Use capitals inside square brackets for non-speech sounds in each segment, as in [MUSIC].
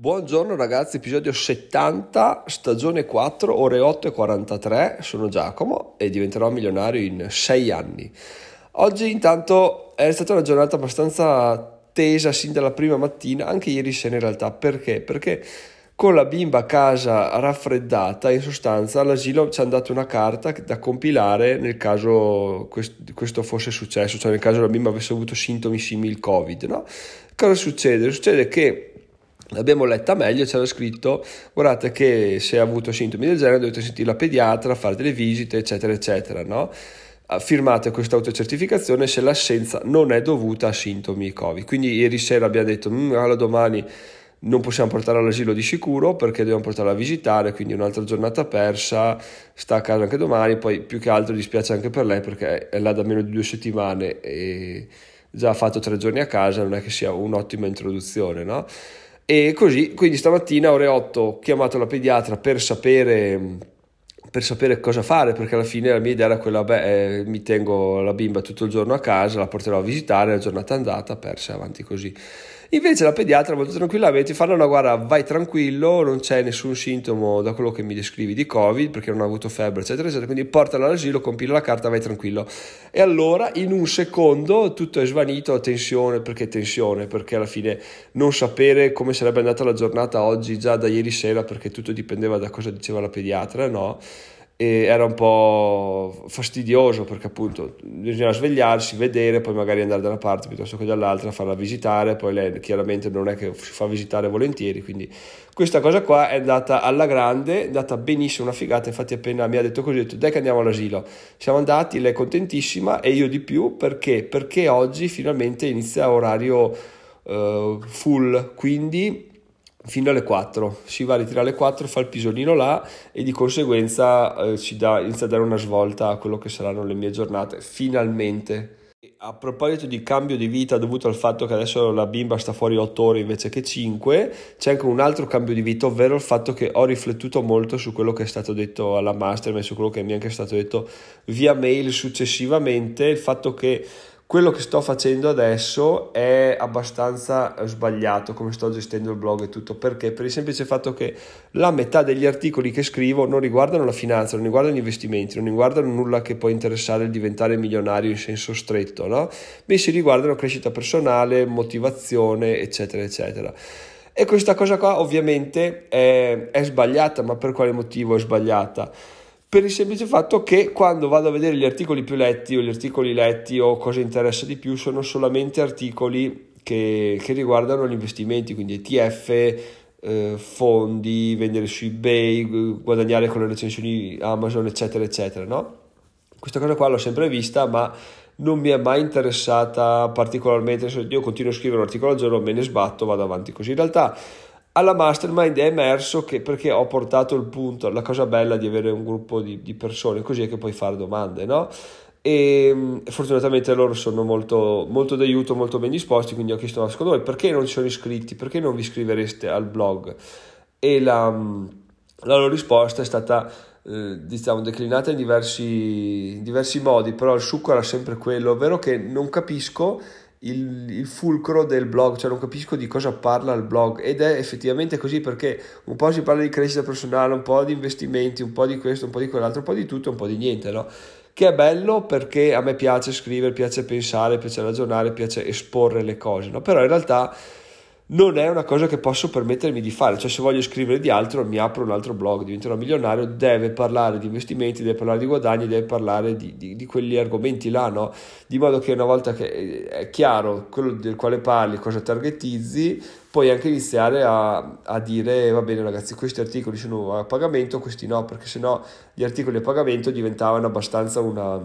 Buongiorno ragazzi, episodio 70, stagione 4, ore 8 e 43, sono Giacomo e diventerò milionario in 6 anni. Oggi intanto è stata una giornata abbastanza tesa sin dalla prima mattina, anche ieri sera in realtà, perché? Perché con la bimba a casa raffreddata, in sostanza all'asilo ci hanno dato una carta da compilare nel caso questo fosse successo, cioè nel caso la bimba avesse avuto sintomi simili al Covid, no? Cosa succede? Succede che l'abbiamo letta meglio, c'era scritto guardate che se ha avuto sintomi del genere dovete sentire la pediatra, fare delle visite eccetera eccetera no? firmate questa autocertificazione se l'assenza non è dovuta a sintomi covid quindi ieri sera abbiamo detto mm, allora domani non possiamo portare all'asilo di sicuro perché dobbiamo portarla a visitare, quindi un'altra giornata persa, sta a casa anche domani, poi più che altro dispiace anche per lei perché è là da meno di due settimane e già ha fatto tre giorni a casa, non è che sia un'ottima introduzione, no? E così, quindi stamattina ore 8 ho chiamato la pediatra per sapere, per sapere cosa fare, perché alla fine la mia idea era quella, beh, eh, mi tengo la bimba tutto il giorno a casa, la porterò a visitare, la giornata andata, persa avanti così. Invece la pediatra molto tranquillamente fa no, guarda vai tranquillo, non c'è nessun sintomo da quello che mi descrivi di Covid perché non ha avuto febbre eccetera eccetera, quindi portala all'asilo, compila la carta, vai tranquillo. E allora in un secondo tutto è svanito, tensione, perché tensione? Perché alla fine non sapere come sarebbe andata la giornata oggi già da ieri sera perché tutto dipendeva da cosa diceva la pediatra, no? E era un po' fastidioso perché appunto bisognava svegliarsi, vedere, poi magari andare da una parte piuttosto che dall'altra, farla visitare, poi lei chiaramente non è che si fa visitare volentieri, quindi questa cosa qua è andata alla grande, è andata benissimo, una figata, infatti appena mi ha detto così, ho detto dai che andiamo all'asilo, siamo andati, lei è contentissima e io di più. Perché? Perché oggi finalmente inizia orario uh, full, quindi fino alle 4. Si va a ritirare alle 4, fa il pisolino là e di conseguenza eh, ci dà, inizia a dare una svolta a quello che saranno le mie giornate, finalmente. A proposito di cambio di vita dovuto al fatto che adesso la bimba sta fuori 8 ore invece che 5, c'è anche un altro cambio di vita, ovvero il fatto che ho riflettuto molto su quello che è stato detto alla master, ma su quello che mi è anche stato detto via mail successivamente, il fatto che quello che sto facendo adesso è abbastanza sbagliato come sto gestendo il blog e tutto perché per il semplice fatto che la metà degli articoli che scrivo non riguardano la finanza non riguardano gli investimenti non riguardano nulla che può interessare il diventare milionario in senso stretto no? bensì riguardano crescita personale motivazione eccetera eccetera e questa cosa qua ovviamente è, è sbagliata ma per quale motivo è sbagliata? Per il semplice fatto che quando vado a vedere gli articoli più letti o gli articoli letti o cosa interessa di più sono solamente articoli che, che riguardano gli investimenti, quindi ETF, eh, fondi, vendere su eBay, guadagnare con le recensioni Amazon, eccetera, eccetera, no? Questa cosa qua l'ho sempre vista, ma non mi è mai interessata particolarmente. Io continuo a scrivere un articolo al giorno, me ne sbatto, vado avanti così. In realtà alla mastermind è emerso che perché ho portato il punto, la cosa bella di avere un gruppo di, di persone così è che puoi fare domande, no? E mm, fortunatamente loro sono molto, molto d'aiuto, molto ben disposti, quindi ho chiesto a secondo voi perché non ci sono iscritti, perché non vi iscrivereste al blog? E la, la loro risposta è stata eh, diciamo declinata in diversi, diversi modi, però il succo era sempre quello, ovvero che non capisco il, il, fulcro del blog, cioè non capisco di cosa parla il blog ed è effettivamente così perché un po' si parla di crescita personale, un po' di investimenti, un po' di questo, un po' di quell'altro, un po' di tutto, un po' di niente, no? Che è bello perché a me piace scrivere, piace pensare, piace ragionare, piace esporre le cose, no? Però in realtà non è una cosa che posso permettermi di fare, cioè se voglio scrivere di altro mi apro un altro blog, diventerò milionario, deve parlare di investimenti, deve parlare di guadagni, deve parlare di, di, di quegli argomenti là, no? Di modo che una volta che è chiaro quello del quale parli, cosa targetizzi, puoi anche iniziare a, a dire va bene ragazzi questi articoli sono a pagamento, questi no, perché sennò gli articoli a pagamento diventavano abbastanza una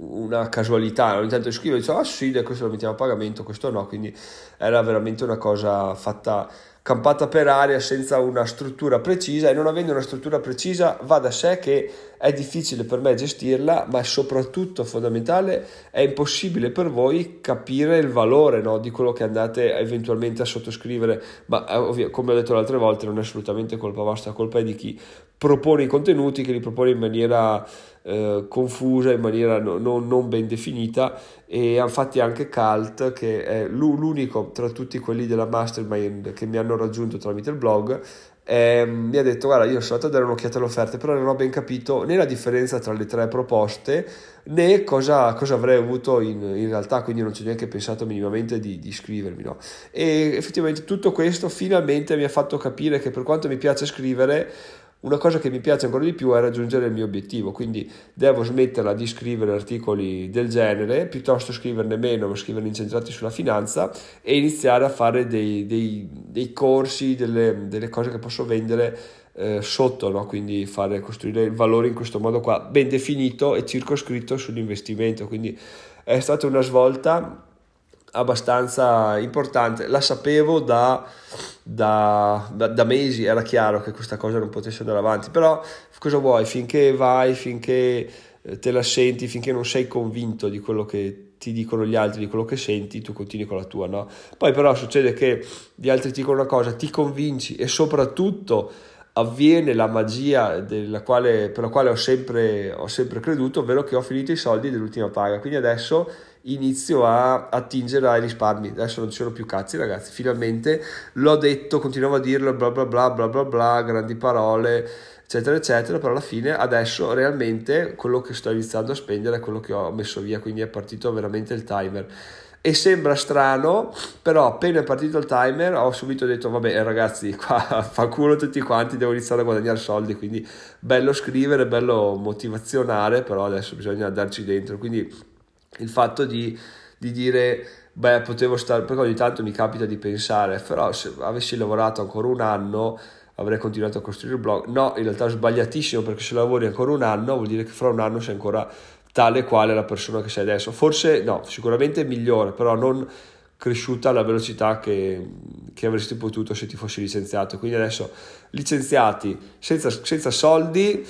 una casualità, ogni tanto scrivo e dico ah sì, questo lo mettiamo a pagamento, questo no, quindi era veramente una cosa fatta campata per aria senza una struttura precisa e non avendo una struttura precisa va da sé che è difficile per me gestirla ma soprattutto fondamentale è impossibile per voi capire il valore no, di quello che andate eventualmente a sottoscrivere. Ma eh, ovvio, come ho detto le altre volte non è assolutamente colpa vostra, colpa è di chi propone i contenuti che li propone in maniera eh, confusa, in maniera no, no, non ben definita. E infatti anche Cult che è l'unico tra tutti quelli della mastermind che mi hanno raggiunto tramite il blog eh, mi ha detto guarda io sono andato a dare un'occhiata alle offerte però non ho ben capito né la differenza tra le tre proposte né cosa, cosa avrei avuto in, in, realtà quindi non ci ho neanche pensato minimamente di, di iscrivermi no? e effettivamente tutto questo finalmente mi ha fatto capire che per quanto mi piace scrivere una cosa che mi piace ancora di più è raggiungere il mio obiettivo, quindi devo smetterla di scrivere articoli del genere, piuttosto scriverne meno, ma scriverne incentrati sulla finanza e iniziare a fare dei, dei, dei corsi, delle, delle, cose che posso vendere eh, sotto, no? quindi fare, costruire il valore in questo modo qua, ben definito e circoscritto sull'investimento. Quindi è stata una svolta abbastanza importante. La sapevo da, da, da, da, mesi, era chiaro che questa cosa non potesse andare avanti, però cosa vuoi? Finché vai, finché eh, te la senti, finché non sei convinto di quello che ti dicono gli altri, di quello che senti, tu continui con la tua, no? Poi però succede che gli altri ti dicono una cosa, ti convinci e soprattutto avviene la magia quale, per la quale ho sempre, ho sempre creduto, ovvero che ho finito i soldi dell'ultima paga. Quindi adesso inizio a attingere ai risparmi. Adesso non ci sono più cazzi, ragazzi. Finalmente l'ho detto, continuavo a dirlo, bla bla bla bla bla bla, grandi parole, eccetera, eccetera. Però alla fine adesso realmente quello che sto iniziando a spendere è quello che ho messo via, quindi è partito veramente il timer. E sembra strano, però appena è partito il timer ho subito detto vabbè ragazzi [LAUGHS] qua fa culo tutti quanti, devo iniziare a guadagnare soldi, quindi bello scrivere, bello motivazionare, però adesso bisogna andarci dentro. Quindi il fatto di, di dire beh potevo stare perché ogni tanto mi capita di pensare però se avessi lavorato ancora un anno avrei continuato a costruire il blog. No in realtà è sbagliatissimo perché se lavori ancora un anno vuol dire che fra un anno sei ancora tale quale la persona che sei adesso. Forse no sicuramente migliore però non cresciuta alla velocità che, che avresti potuto se ti fossi licenziato. Quindi adesso licenziati senza, senza soldi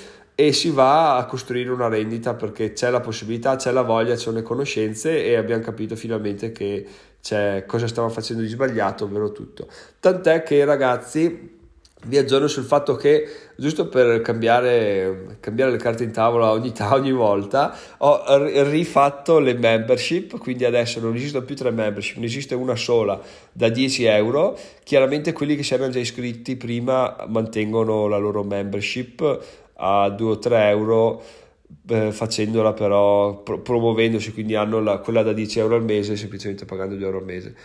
e si va a costruire una rendita perché c'è la possibilità, c'è la voglia, c'è le conoscenze e abbiamo capito finalmente che c'è cosa stiamo facendo di sbagliato, ovvero tutto. Tant'è che ragazzi vi aggiorno sul fatto che giusto per cambiare, cambiare le carte in tavola ogni, ogni, volta ho rifatto le membership quindi adesso non esistono più tre membership ne esiste una sola da 10 euro chiaramente quelli che si erano già iscritti prima mantengono la loro membership a 2 o 3 euro eh, facendola però pro- promuovendosi quindi hanno la, quella da 10 euro al mese semplicemente pagando 2 euro al mese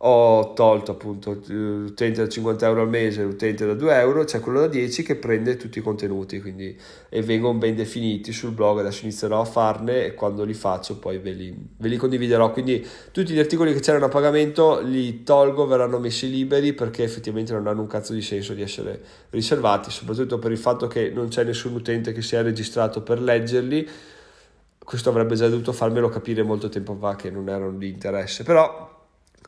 ho tolto appunto l'utente da 50 euro al mese, l'utente da 2 euro, c'è quello da 10 che prende tutti i contenuti quindi, e vengono ben definiti sul blog, adesso inizierò a farne e quando li faccio poi ve li, ve li condividerò, quindi tutti gli articoli che c'erano a pagamento li tolgo, verranno messi liberi perché effettivamente non hanno un cazzo di senso di essere riservati, soprattutto per il fatto che non c'è nessun utente che si è registrato per leggerli, questo avrebbe già dovuto farmelo capire molto tempo fa che non erano di interesse, però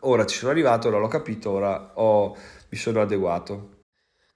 ora ci sono arrivato, ora l'ho capito, ora ho, mi sono adeguato.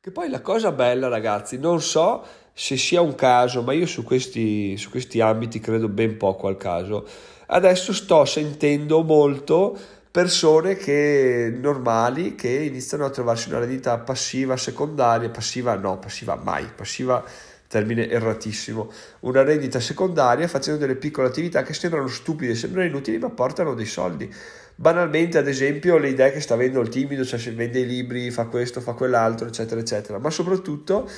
Che poi la cosa bella, ragazzi, non so se sia un caso, ma io su questi, su questi ambiti credo ben poco al caso. Adesso sto sentendo molto persone che normali che iniziano a trovarsi una rendita passiva secondaria, passiva no, passiva mai, passiva termine erratissimo, una rendita secondaria facendo delle piccole attività che sembrano stupide, sembrano inutili, ma portano dei soldi. Banalmente, ad esempio, le idee che sta avendo il timido, cioè se vende i libri, fa questo, fa quell'altro, eccetera, eccetera. Ma soprattutto,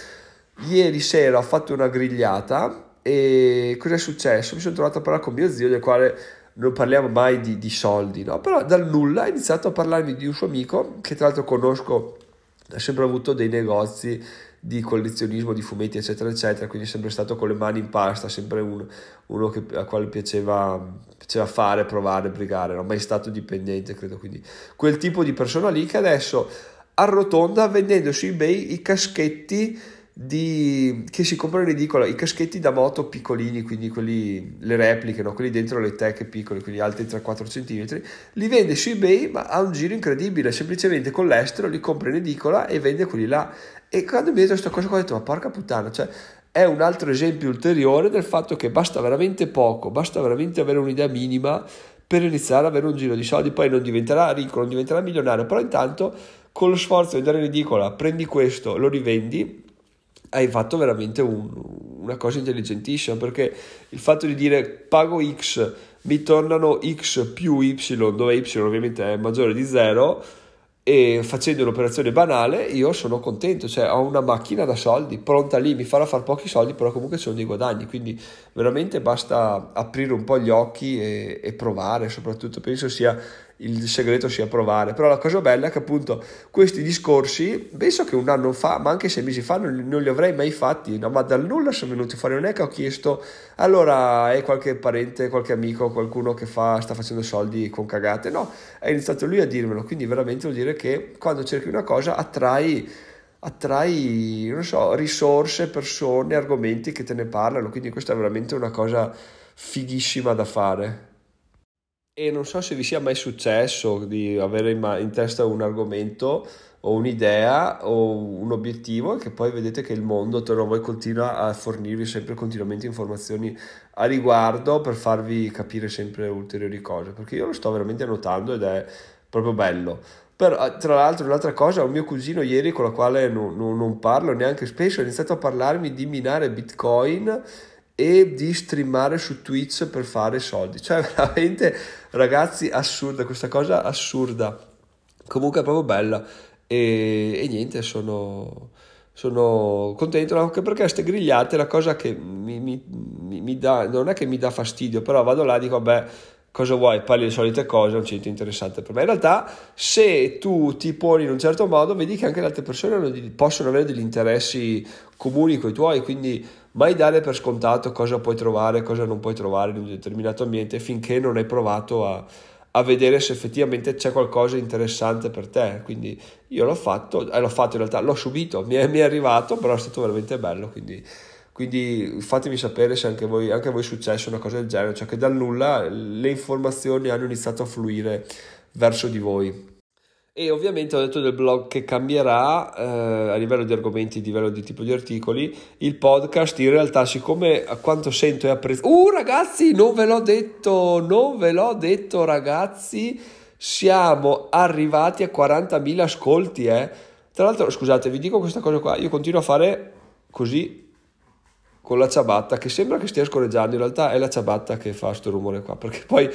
ieri sera ho fatto una grigliata e cosa è successo? Mi sono trovato a parlare con mio zio, del quale non parliamo mai di, di soldi, no? Però dal nulla ha iniziato a parlarmi di un suo amico che tra l'altro conosco, ha sempre avuto dei negozi di collezionismo di fumetti eccetera eccetera quindi sempre stato con le mani in pasta sempre un, uno che, a quale piaceva, piaceva fare, provare, brigare non mai stato dipendente credo quindi quel tipo di persona lì che adesso arrotonda vendendo su ebay i caschetti di, che si comprano in edicola, i caschetti da moto piccolini, quindi quelli, le repliche, no? quelli dentro le teche piccole, quindi alti 3-4 cm, li vende su eBay ma ha un giro incredibile, semplicemente con l'estero li compra in edicola e vende quelli là. E quando mi ha detto questa cosa ho detto ma porca puttana, cioè è un altro esempio ulteriore del fatto che basta veramente poco, basta veramente avere un'idea minima per iniziare ad avere un giro di soldi, poi non diventerà ricco, non diventerà milionario, però intanto con lo sforzo di andare in edicola prendi questo, lo rivendi hai fatto veramente un, una cosa intelligentissima perché il fatto di dire pago X mi tornano x più y, dove y ovviamente è maggiore di 0, e facendo un'operazione banale io sono contento, cioè ho una macchina da soldi pronta lì, mi farà fare pochi soldi, però comunque sono dei guadagni, quindi veramente basta aprire un po' gli occhi e, e provare, soprattutto penso sia il segreto sia provare. Però la cosa bella è che appunto questi discorsi, penso che un anno fa, ma anche sei mesi fa, non, non li avrei mai fatti, no? ma dal nulla sono venuti fuori. Non è che ho chiesto, allora è qualche parente, qualche amico, qualcuno che fa, sta facendo soldi con cagate. No, è iniziato lui a dirmelo. Quindi veramente vuol dire che quando cerchi una cosa attrai attrai, non so, risorse, persone, argomenti che te ne parlano, quindi questa è veramente una cosa fighissima da fare. E non so se vi sia mai successo di avere in, in testa un argomento o un'idea o un obiettivo e che poi vedete che il mondo attorno a voi continua a fornirvi sempre continuamente informazioni a riguardo per farvi capire sempre ulteriori cose perché io lo sto veramente notando ed è proprio bello. Per, tra l'altro un'altra cosa un mio cugino ieri con la quale non, non, non parlo neanche spesso ha iniziato a parlarmi di minare bitcoin e di streamare su Twitch per fare soldi. Cioè, [LAUGHS] veramente, ragazzi, assurda, questa cosa assurda. Comunque è proprio bella. E, e niente, sono, sono contento anche perché queste grigliate la cosa che mi, mi, mi, dà, non è che mi dà fastidio, però vado là e dico, vabbè, cosa vuoi? Parli le solite cose, non c'è niente interessante per me. In realtà, se tu ti poni in un certo modo, vedi che anche le altre persone possono avere degli interessi comuni con i tuoi, quindi mai dare per scontato cosa puoi trovare, cosa non puoi trovare in un determinato ambiente finché non hai provato a, a vedere se effettivamente c'è qualcosa di interessante per te. Quindi io l'ho fatto, eh, l'ho fatto in realtà, l'ho subito, mi è, mi è arrivato, però è stato veramente bello. Quindi, quindi fatemi sapere se anche, voi, anche a voi è successo una cosa del genere, cioè che dal nulla le informazioni hanno iniziato a fluire verso di voi. E ovviamente ho detto del blog che cambierà eh, a livello di argomenti, a livello di tipo di articoli. Il podcast in realtà, siccome a quanto sento e apprezzo... Uh ragazzi, non ve l'ho detto, non ve l'ho detto ragazzi, siamo arrivati a 40.000 ascolti, eh. Tra l'altro, scusate, vi dico questa cosa qua, io continuo a fare così con la ciabatta, che sembra che stia scorreggiando, in realtà è la ciabatta che fa questo rumore qua, perché poi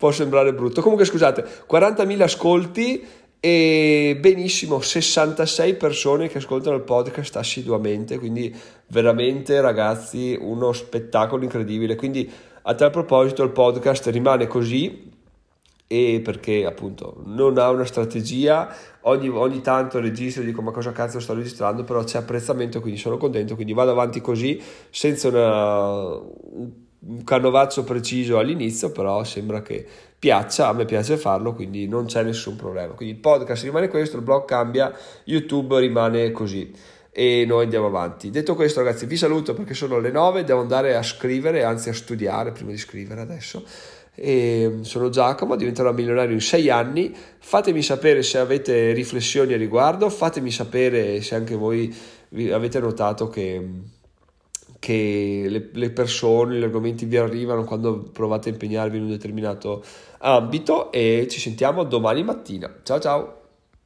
può sembrare brutto. Comunque scusate, 40.000 ascolti e benissimo 66 persone che ascoltano il podcast assiduamente quindi veramente ragazzi uno spettacolo incredibile. Quindi a tal proposito il podcast rimane così e perché appunto non ha una strategia. Ogni, ogni tanto registro dico ma cosa cazzo sto registrando? Però c'è apprezzamento quindi sono contento quindi vado avanti così senza una, un canovaccio preciso all'inizio però sembra che piaccia, a me piace farlo, quindi non c'è nessun problema. Quindi il podcast rimane questo, il blog cambia, YouTube rimane così e noi andiamo avanti. Detto questo, ragazzi, vi saluto perché sono le 9, devo andare a scrivere, anzi a studiare prima di scrivere adesso. E sono Giacomo, diventerò milionario in 6 anni. Fatemi sapere se avete riflessioni a riguardo, fatemi sapere se anche voi avete notato che che le, le, persone, gli argomenti vi arrivano quando provate a impegnarvi in un determinato ambito e ci sentiamo domani mattina. Ciao ciao!